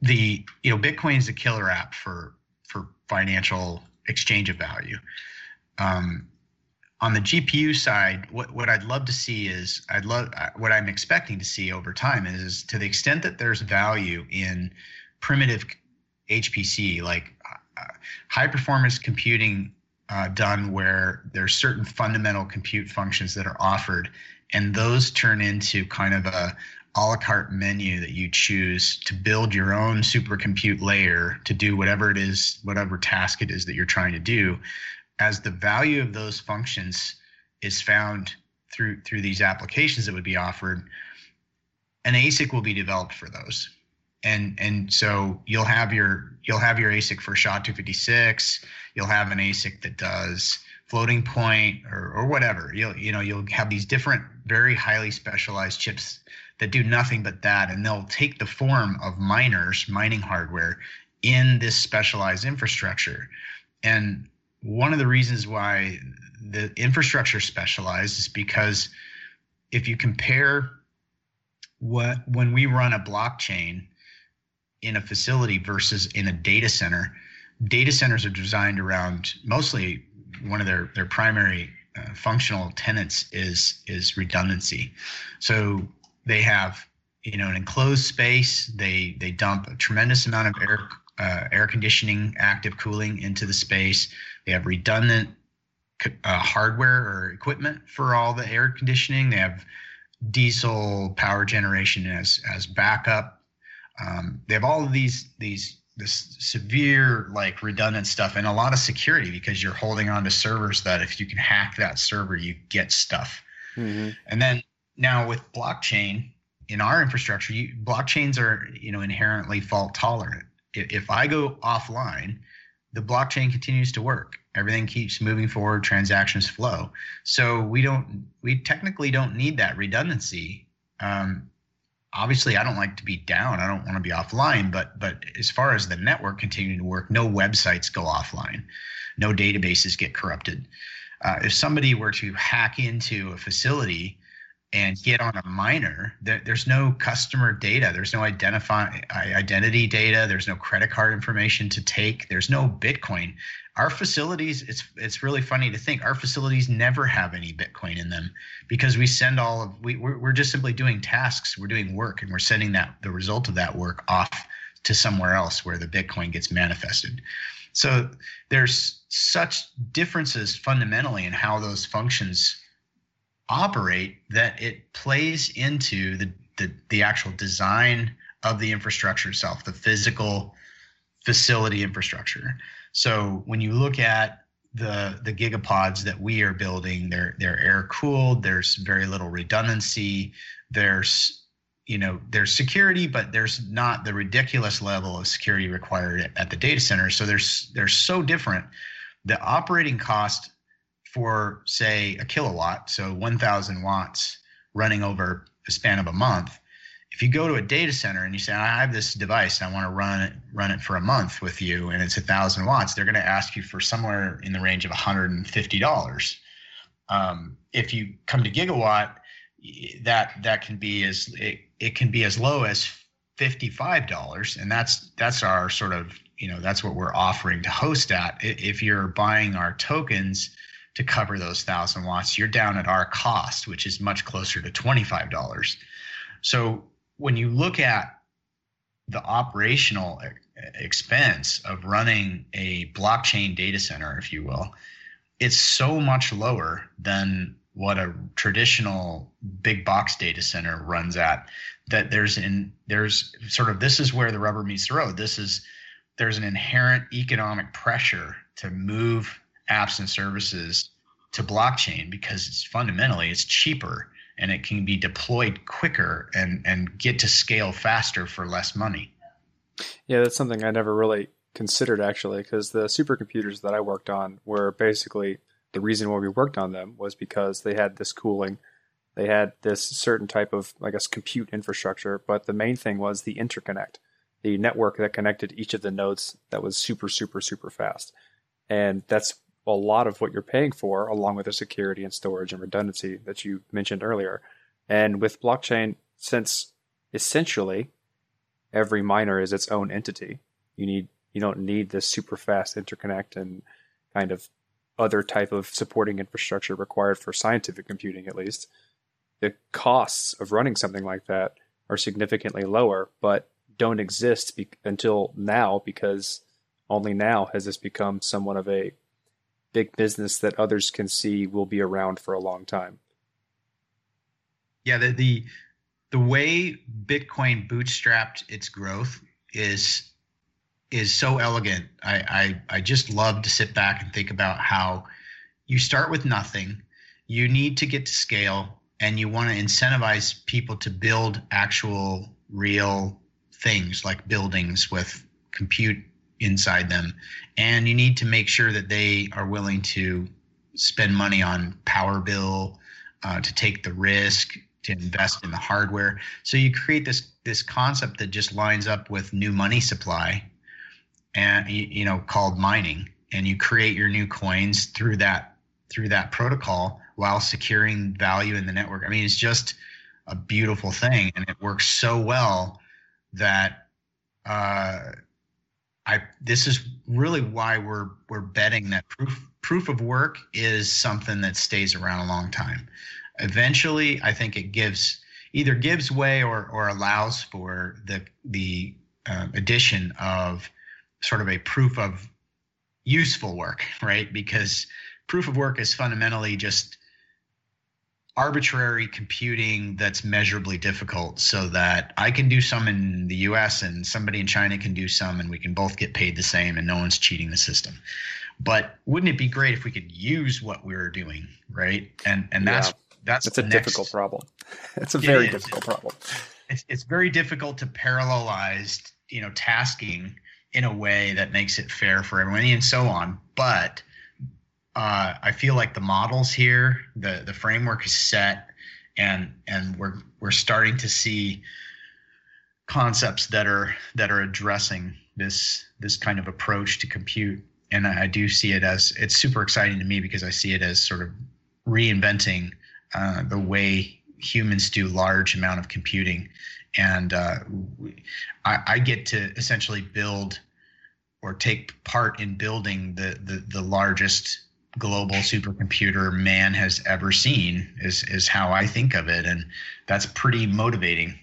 the you know Bitcoin is a killer app for for financial exchange of value. Um, on the GPU side, what, what I'd love to see is I'd love what I'm expecting to see over time is, is to the extent that there's value in primitive HPC like uh, high performance computing uh, done where there's certain fundamental compute functions that are offered and those turn into kind of a a la carte menu that you choose to build your own supercompute layer to do whatever it is, whatever task it is that you're trying to do. As the value of those functions is found through through these applications that would be offered, an ASIC will be developed for those. And and so you'll have your you'll have your ASIC for SHA-256. You'll have an ASIC that does floating point or, or whatever. You'll you know you'll have these different very highly specialized chips that do nothing but that, and they'll take the form of miners, mining hardware, in this specialized infrastructure. And one of the reasons why the infrastructure specialized is because if you compare what when we run a blockchain in a facility versus in a data center, data centers are designed around mostly one of their their primary uh, functional tenants is is redundancy. So they have you know an enclosed space. They they dump a tremendous amount of air uh, air conditioning, active cooling into the space. They have redundant uh, hardware or equipment for all the air conditioning. They have diesel power generation as as backup. Um, they have all of these these this severe like redundant stuff and a lot of security because you're holding on to servers that if you can hack that server you get stuff. Mm-hmm. and then now with blockchain in our infrastructure you, blockchains are you know inherently fault tolerant. If, if i go offline the blockchain continues to work. Everything keeps moving forward transactions flow. So we don't we technically don't need that redundancy. Um, obviously I don't like to be down. I don't want to be offline, but but as far as the network continuing to work, no websites go offline, no databases get corrupted. Uh, if somebody were to hack into a facility and get on a miner, there, there's no customer data, there's no identify identity data, there's no credit card information to take, there's no Bitcoin. Our facilities it's it's really funny to think our facilities never have any bitcoin in them because we send all of we we're, we're just simply doing tasks we're doing work and we're sending that the result of that work off to somewhere else where the bitcoin gets manifested. So there's such differences fundamentally in how those functions operate that it plays into the the, the actual design of the infrastructure itself the physical facility infrastructure so when you look at the the gigapods that we are building, they're they're air cooled. There's very little redundancy. There's you know there's security, but there's not the ridiculous level of security required at the data center. So there's they're so different. The operating cost for say a kilowatt, so 1,000 watts running over a span of a month, if you go to a data center and you say, I have this device, I want to run it, run it for a month with you, and it's a thousand watts, they're going to ask you for somewhere in the range of $150. Um, if you come to gigawatt, that that can be as it, it can be as low as $55 and that's that's our sort of you know that's what we're offering to host at if you're buying our tokens to cover those thousand watts you're down at our cost which is much closer to $25 so when you look at the operational expense of running a blockchain data center, if you will, it's so much lower than what a traditional big box data center runs at that there's in there's sort of this is where the rubber meets the road. This is there's an inherent economic pressure to move apps and services to blockchain because it's fundamentally it's cheaper and it can be deployed quicker and and get to scale faster for less money. Yeah, that's something I never really considered actually because the supercomputers that I worked on were basically the reason why we worked on them was because they had this cooling, they had this certain type of I guess compute infrastructure, but the main thing was the interconnect, the network that connected each of the nodes that was super super super fast. And that's a lot of what you're paying for, along with the security and storage and redundancy that you mentioned earlier. And with blockchain, since essentially every miner is its own entity, you need you don't need this super fast interconnect and kind of other type of supporting infrastructure required for scientific computing at least. The costs of running something like that are significantly lower, but don't exist be- until now because only now has this become somewhat of a big business that others can see will be around for a long time. Yeah, the the, the way Bitcoin bootstrapped its growth is is so elegant. I, I I just love to sit back and think about how you start with nothing, you need to get to scale, and you want to incentivize people to build actual real things like buildings with compute inside them. And you need to make sure that they are willing to spend money on power bill uh, to take the risk to invest in the hardware. So you create this this concept that just lines up with new money supply and you know called mining. And you create your new coins through that through that protocol while securing value in the network. I mean it's just a beautiful thing, and it works so well that uh, I this is really why we're we're betting that proof proof of work is something that stays around a long time. Eventually, I think it gives either gives way or or allows for the the uh, addition of sort of a proof of useful work, right? Because proof of work is fundamentally just arbitrary computing that's measurably difficult so that I can do some in the US and somebody in China can do some and we can both get paid the same and no one's cheating the system. But wouldn't it be great if we could use what we are doing, right? And and that's Yeah. that's It's a next- difficult problem. It's a very difficult problem. it's it's very difficult to parallelize you know tasking in a way that makes it fair for everyone and so on but uh, i feel like the models here the the framework is set and and we're we're starting to see concepts that are that are addressing this this kind of approach to compute. And i, I do see it as it's super exciting to me because i see it as sort of reinventing uh, the way humans do large amount of computing. And uh, I, I get to essentially build or take part in building the, the, the largest global supercomputer man has ever seen is, is how I think of it. And that's pretty motivating.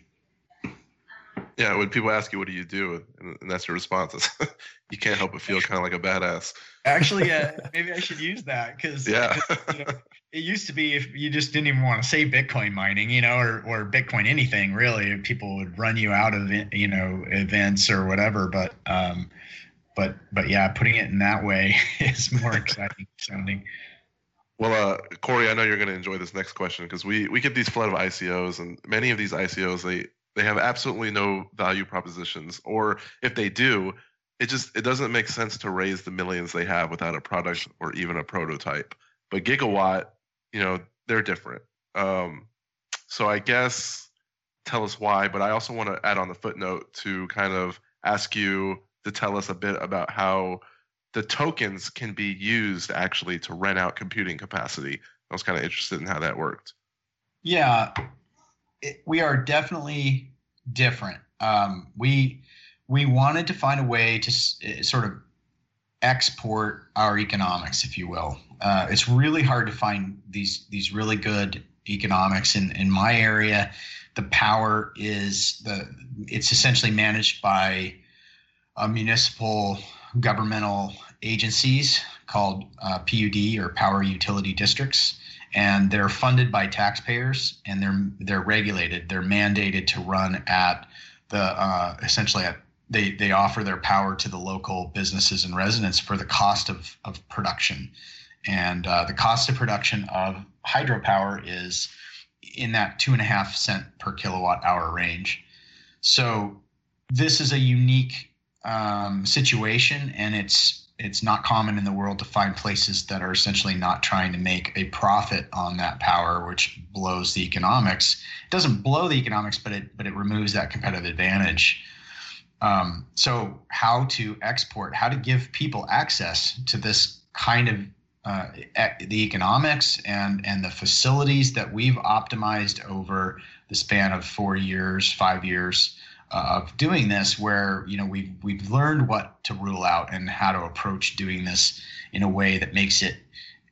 Yeah, when people ask you, "What do you do?" and, and that's your response, it's, you can't help but feel kind of like a badass. Actually, uh, maybe I should use that because Yeah, you know, it used to be if you just didn't even want to say Bitcoin mining, you know, or, or Bitcoin anything really, people would run you out of you know events or whatever. But um, but but yeah, putting it in that way is more exciting sounding. Well, uh, Corey, I know you're going to enjoy this next question because we we get these flood of ICOs, and many of these ICOs they they have absolutely no value propositions, or if they do, it just it doesn't make sense to raise the millions they have without a product or even a prototype. But Gigawatt, you know, they're different. Um, so I guess tell us why. But I also want to add on the footnote to kind of ask you to tell us a bit about how the tokens can be used actually to rent out computing capacity. I was kind of interested in how that worked. Yeah, it, we are definitely different. Um, we we wanted to find a way to s- eh, sort of export our economics, if you will. Uh, it's really hard to find these these really good economics in in my area. The power is the it's essentially managed by uh, municipal governmental agencies called uh, PUD or Power Utility Districts and they're funded by taxpayers and they're they're regulated. They're mandated to run at the uh, essentially at they they offer their power to the local businesses and residents for the cost of of production. And uh, the cost of production of hydropower is in that two and a half cent per kilowatt hour range. So this is a unique um, situation and it's it's not common in the world to find places that are essentially not trying to make a profit on that power, which blows the economics. It doesn't blow the economics, but it but it removes that competitive advantage. Um, so, how to export, how to give people access to this kind of uh, the economics and and the facilities that we've optimized over the span of four years, five years uh, of doing this where you know we've we've learned what to rule out and how to approach doing this in a way that makes it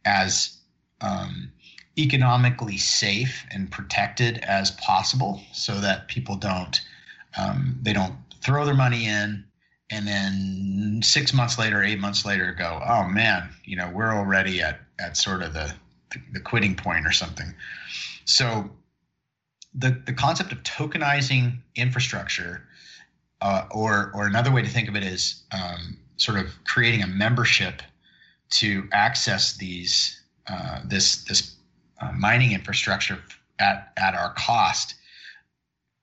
as um, economically safe and protected as possible so that people don't um, they don't throw their money in and then six months later eight months later go oh man you know we're already at at sort of the the quitting point or something. So the, the concept of tokenizing infrastructure, uh, or or another way to think of it is um, sort of creating a membership to access these uh, this this uh, mining infrastructure at at our cost,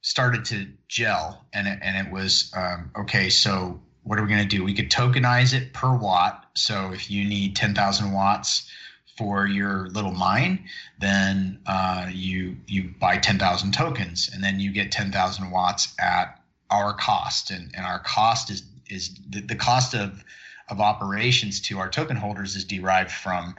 started to gel, and it, and it was um, okay. So what are we going to do? We could tokenize it per watt. So if you need ten thousand watts for your little mine, then uh, you you buy 10,000 tokens, and then you get 10,000 watts at our cost, and, and our cost is is the, the cost of of operations to our token holders is derived from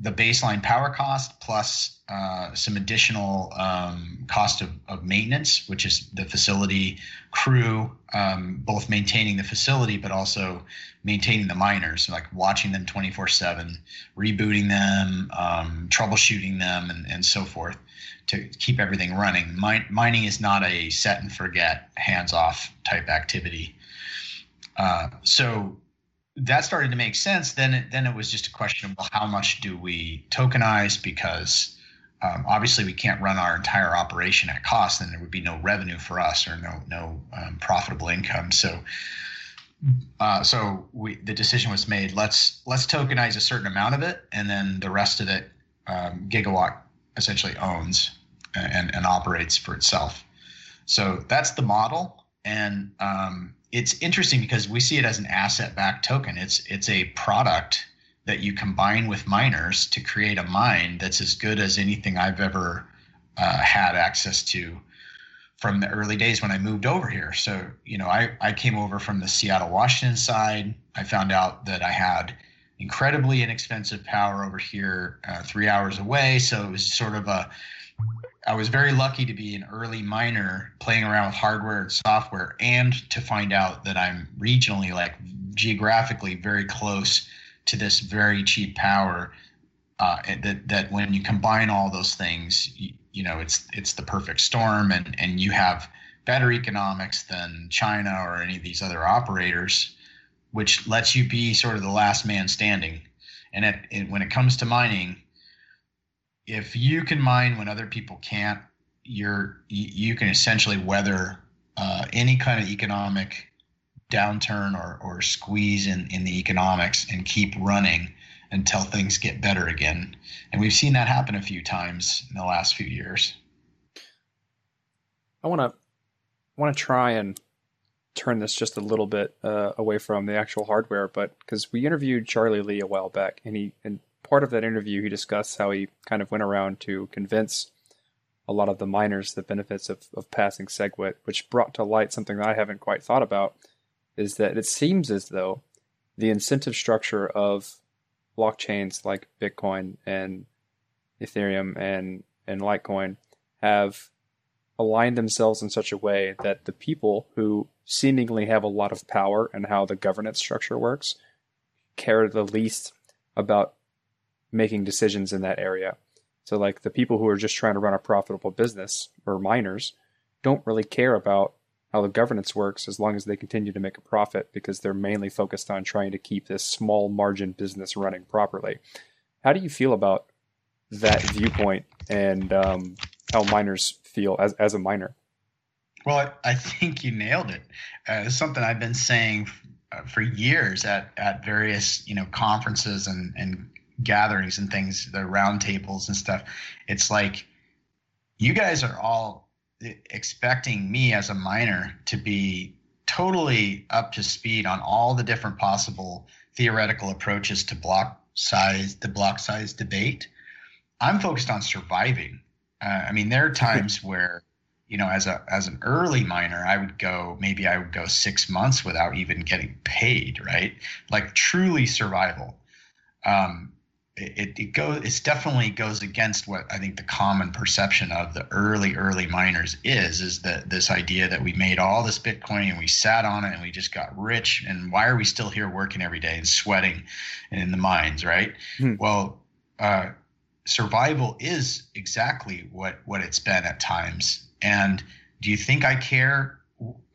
the baseline power cost plus uh, some additional um, cost of, of, maintenance, which is the facility crew, um, both maintaining the facility but also maintaining the miners, like watching them 24 7, rebooting them, um, troubleshooting them, and, and so forth to keep everything running. Min- mining is not a set and forget, hands off type activity. Uh, so that started to make sense. Then it, then it was just a question of well, how much do we tokenize because um, obviously we can't run our entire operation at cost, and there would be no revenue for us or no no um, profitable income. So. Uh, so we, the decision was made. Let's let's tokenize a certain amount of it, and then the rest of it, um, Gigawatt essentially owns and, and operates for itself. So that's the model, and um, it's interesting because we see it as an asset-backed token. It's it's a product that you combine with miners to create a mine that's as good as anything I've ever uh, had access to from the early days when I moved over here. So you know, I I came over from the Seattle, Washington side. I found out that I had incredibly inexpensive power over here, uh, three hours away. So it was sort of a I was very lucky to be an early miner playing around with hardware and software and to find out that I'm regionally, like geographically, very close to this very cheap power. Uh, that that when you combine all those things, you, you know, it's it's the perfect storm, and and you have better economics than China or any of these other operators, which lets you be sort of the last man standing. And when it comes to mining, if you can mine when other people can't, you're you can essentially weather uh, any kind of economic downturn or, or squeeze in, in the economics and keep running until things get better again. And we've seen that happen a few times in the last few years. I want to want to try and turn this just a little bit uh, away from the actual hardware, but because we interviewed Charlie Lee a while back, and he and part of that interview, he discussed how he kind of went around to convince a lot of the miners the benefits of, of passing SegWit, which brought to light something that I haven't quite thought about, is that it seems as though the incentive structure of blockchains like Bitcoin and Ethereum and, and Litecoin have aligned themselves in such a way that the people who seemingly have a lot of power and how the governance structure works care the least about making decisions in that area. So, like the people who are just trying to run a profitable business or miners don't really care about how the governance works as long as they continue to make a profit because they're mainly focused on trying to keep this small margin business running properly. How do you feel about that viewpoint and um, how miners feel as, as a miner? Well, I think you nailed it. Uh, it's something I've been saying uh, for years at, at various you know conferences and, and gatherings and things, the roundtables and stuff. It's like you guys are all expecting me as a miner to be totally up to speed on all the different possible theoretical approaches to block size, the block size debate. I'm focused on surviving. Uh, I mean, there are times where, you know, as a as an early miner, I would go maybe I would go six months without even getting paid, right? Like truly survival. Um, it, it goes it definitely goes against what I think the common perception of the early early miners is is that this idea that we made all this Bitcoin and we sat on it and we just got rich. And why are we still here working every day and sweating in the mines right? Hmm. well uh, survival is exactly what what it's been at times. And do you think I care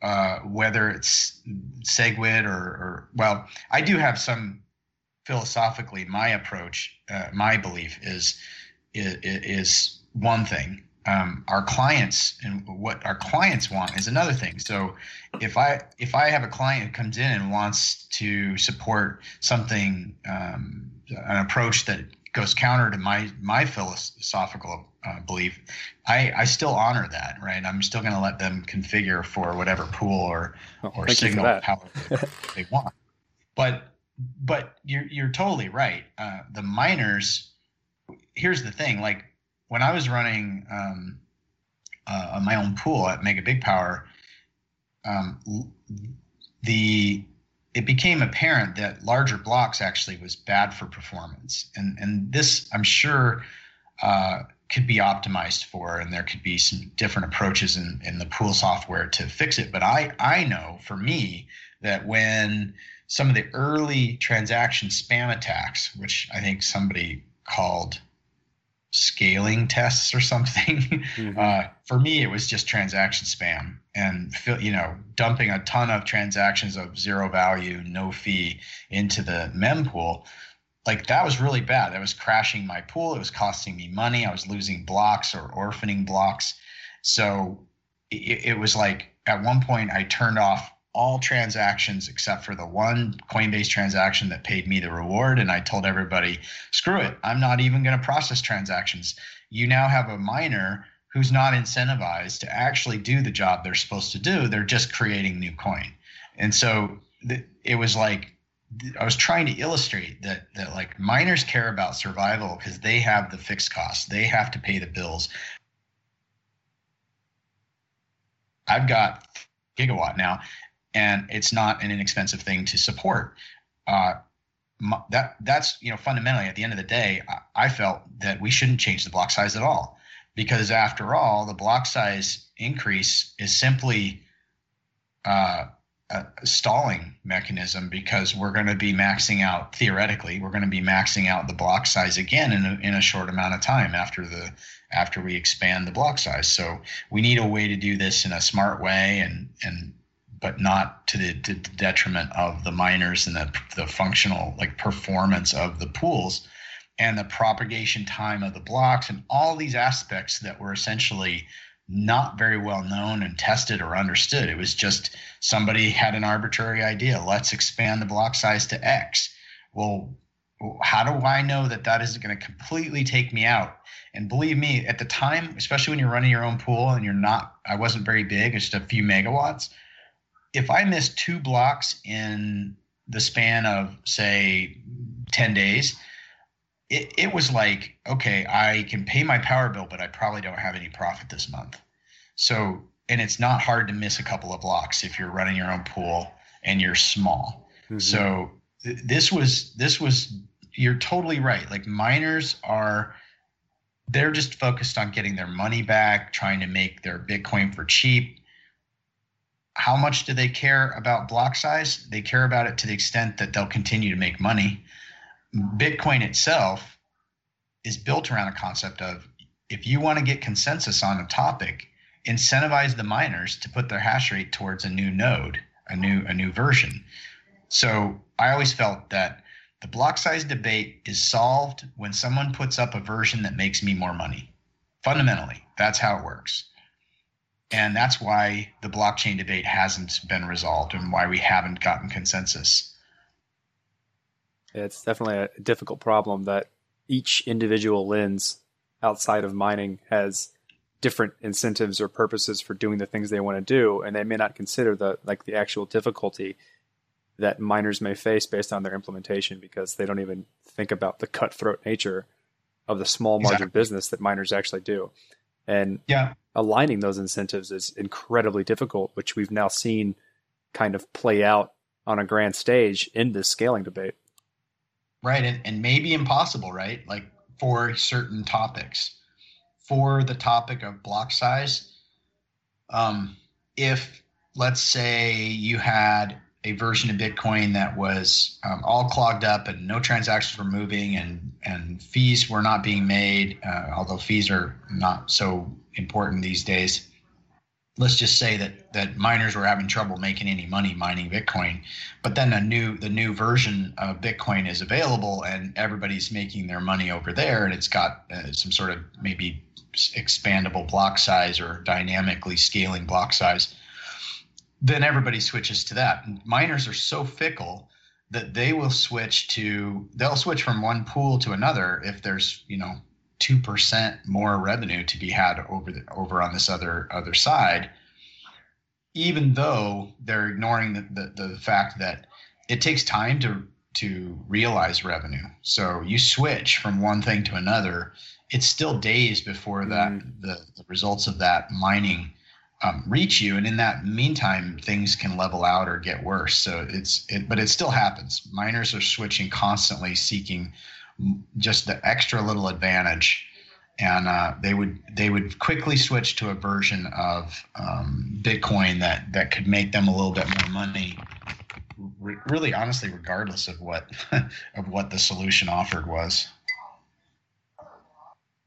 uh, whether it's SegWit or, or well I do have some philosophically, my approach, uh, my belief is, is, is one thing. Um, our clients and what our clients want is another thing. So, if I if I have a client who comes in and wants to support something, um, an approach that goes counter to my my philosophical uh, belief, I, I still honor that, right? I'm still going to let them configure for whatever pool or oh, or signal power they want. But but you're you're totally right. Uh, the miners. Here's the thing: like when I was running um, uh, my own pool at MegaBigPower, um, the it became apparent that larger blocks actually was bad for performance. And, and this, I'm sure, uh, could be optimized for, and there could be some different approaches in, in the pool software to fix it. But I, I know for me that when some of the early transaction spam attacks, which I think somebody called scaling tests or something. Mm-hmm. Uh, for me, it was just transaction spam and you know dumping a ton of transactions of zero value, no fee into the mempool. Like that was really bad. That was crashing my pool. It was costing me money. I was losing blocks or orphaning blocks. So it, it was like at one point I turned off all transactions except for the one Coinbase transaction that paid me the reward. And I told everybody, screw it, I'm not even going to process transactions. You now have a miner who's not incentivized to actually do the job they're supposed to do. They're just creating new coin. And so th- it was like, I was trying to illustrate that that like miners care about survival because they have the fixed costs. They have to pay the bills. I've got gigawatt now and it's not an inexpensive thing to support. Uh, that that's you know fundamentally at the end of the day, I, I felt that we shouldn't change the block size at all because after all, the block size increase is simply uh, a stalling mechanism because we're going to be maxing out theoretically we're going to be maxing out the block size again in a, in a short amount of time after the after we expand the block size so we need a way to do this in a smart way and and but not to the, to the detriment of the miners and the, the functional like performance of the pools and the propagation time of the blocks and all these aspects that were essentially not very well known and tested or understood. It was just somebody had an arbitrary idea. Let's expand the block size to X. Well, how do I know that that isn't going to completely take me out? And believe me, at the time, especially when you're running your own pool and you're not, I wasn't very big, it's just a few megawatts if I miss two blocks in the span of say 10 days, it, it was like, okay, I can pay my power bill, but I probably don't have any profit this month. So, and it's not hard to miss a couple of blocks if you're running your own pool and you're small. Mm-hmm. So th- this was, this was, you're totally right. Like miners are, they're just focused on getting their money back, trying to make their Bitcoin for cheap how much do they care about block size? They care about it to the extent that they'll continue to make money. Bitcoin itself is built around a concept of if you want to get consensus on a topic, incentivize the miners to put their hash rate towards a new node, a new a new version. So I always felt that the block size debate is solved when someone puts up a version that makes me more money. Fundamentally, that's how it works and that's why the blockchain debate hasn't been resolved and why we haven't gotten consensus. It's definitely a difficult problem that each individual lens outside of mining has different incentives or purposes for doing the things they want to do and they may not consider the like the actual difficulty that miners may face based on their implementation because they don't even think about the cutthroat nature of the small margin exactly. business that miners actually do. And yeah. aligning those incentives is incredibly difficult, which we've now seen kind of play out on a grand stage in this scaling debate. Right. And, and maybe impossible, right? Like for certain topics. For the topic of block size, um, if let's say you had a version of Bitcoin that was um, all clogged up and no transactions were moving and and fees were not being made, uh, although fees are not so important these days. Let's just say that that miners were having trouble making any money mining Bitcoin, but then a new the new version of Bitcoin is available and everybody's making their money over there, and it's got uh, some sort of maybe expandable block size or dynamically scaling block size then everybody switches to that. Miners are so fickle that they will switch to they'll switch from one pool to another if there's you know two percent more revenue to be had over the over on this other other side, even though they're ignoring the, the, the fact that it takes time to to realize revenue. So you switch from one thing to another, it's still days before that mm. the, the results of that mining um, reach you. And in that meantime, things can level out or get worse. So it's it, but it still happens. Miners are switching constantly, seeking just the extra little advantage and uh, they would they would quickly switch to a version of um, Bitcoin that that could make them a little bit more money. Re- really, honestly, regardless of what of what the solution offered was.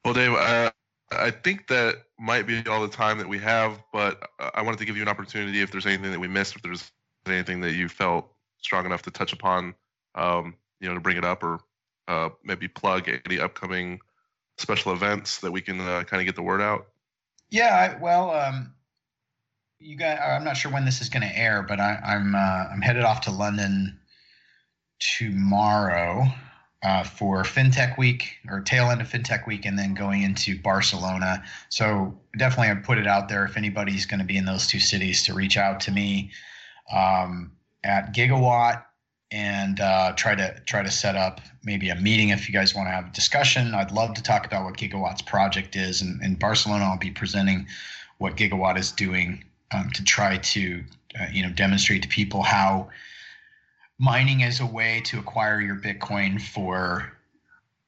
Well, Dave, uh, I think that might be all the time that we have, but I wanted to give you an opportunity if there's anything that we missed, if there's anything that you felt strong enough to touch upon, um, you know, to bring it up or uh, maybe plug any upcoming special events that we can uh, kind of get the word out? Yeah, I, well, um, you got. I'm not sure when this is going to air, but I, am I'm, uh, I'm headed off to London tomorrow uh, for FinTech Week or tail end of FinTech Week, and then going into Barcelona. So definitely, I put it out there if anybody's going to be in those two cities to reach out to me um, at Gigawatt and uh, try to try to set up maybe a meeting if you guys want to have a discussion. I'd love to talk about what Gigawatt's project is. And in Barcelona, I'll be presenting what Gigawatt is doing um, to try to uh, you know demonstrate to people how mining is a way to acquire your Bitcoin for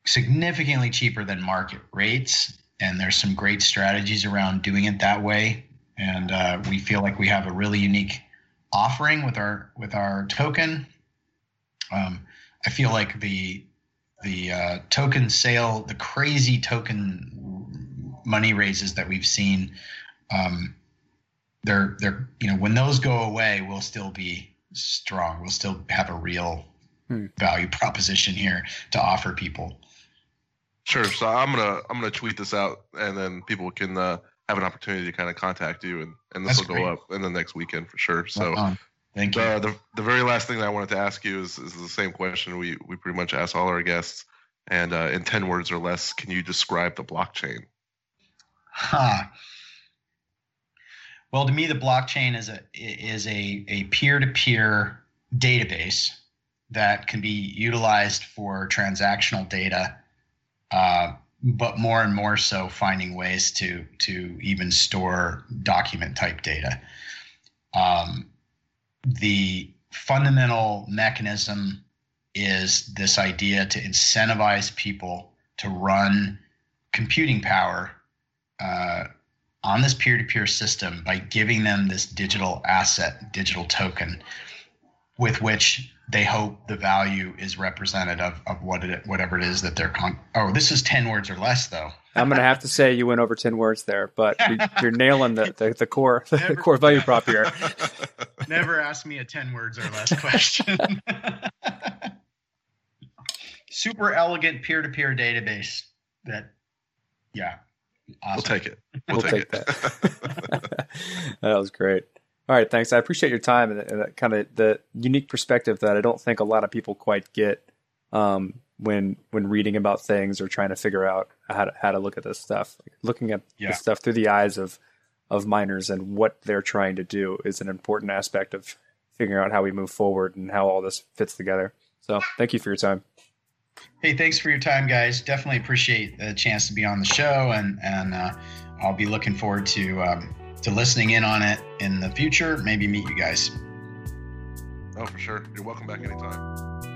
significantly cheaper than market rates. And there's some great strategies around doing it that way. And uh, we feel like we have a really unique offering with our with our token um, I feel like the the uh, token sale, the crazy token money raises that we've seen, um, they're they're you know when those go away, we'll still be strong. We'll still have a real hmm. value proposition here to offer people. Sure. So I'm gonna I'm gonna tweet this out, and then people can uh, have an opportunity to kind of contact you, and and this That's will go up in the next weekend for sure. So. Uh-huh. Thank you. Uh, the the very last thing that I wanted to ask you is, is the same question we we pretty much ask all our guests. And uh, in ten words or less, can you describe the blockchain? Huh. Well, to me, the blockchain is a is a a peer to peer database that can be utilized for transactional data, uh, but more and more so finding ways to to even store document type data. Um, the fundamental mechanism is this idea to incentivize people to run computing power uh, on this peer-to-peer system by giving them this digital asset, digital token, with which they hope the value is representative of what it, whatever it is that they're con. Oh, this is ten words or less, though. I'm gonna have to say you went over ten words there, but you're nailing the, the, the core the core value prop here. Never ask me a ten words or less question. Super elegant peer-to-peer database that, yeah, awesome. we'll take it. We'll, take, take, that. that was great. All right, thanks. I appreciate your time and, and kind of the unique perspective that I don't think a lot of people quite get um, when when reading about things or trying to figure out how to, how to look at this stuff. Like looking at yeah. this stuff through the eyes of of miners and what they're trying to do is an important aspect of figuring out how we move forward and how all this fits together. So, thank you for your time. Hey, thanks for your time, guys. Definitely appreciate the chance to be on the show, and and uh, I'll be looking forward to um, to listening in on it in the future. Maybe meet you guys. Oh, for sure. You're welcome back anytime.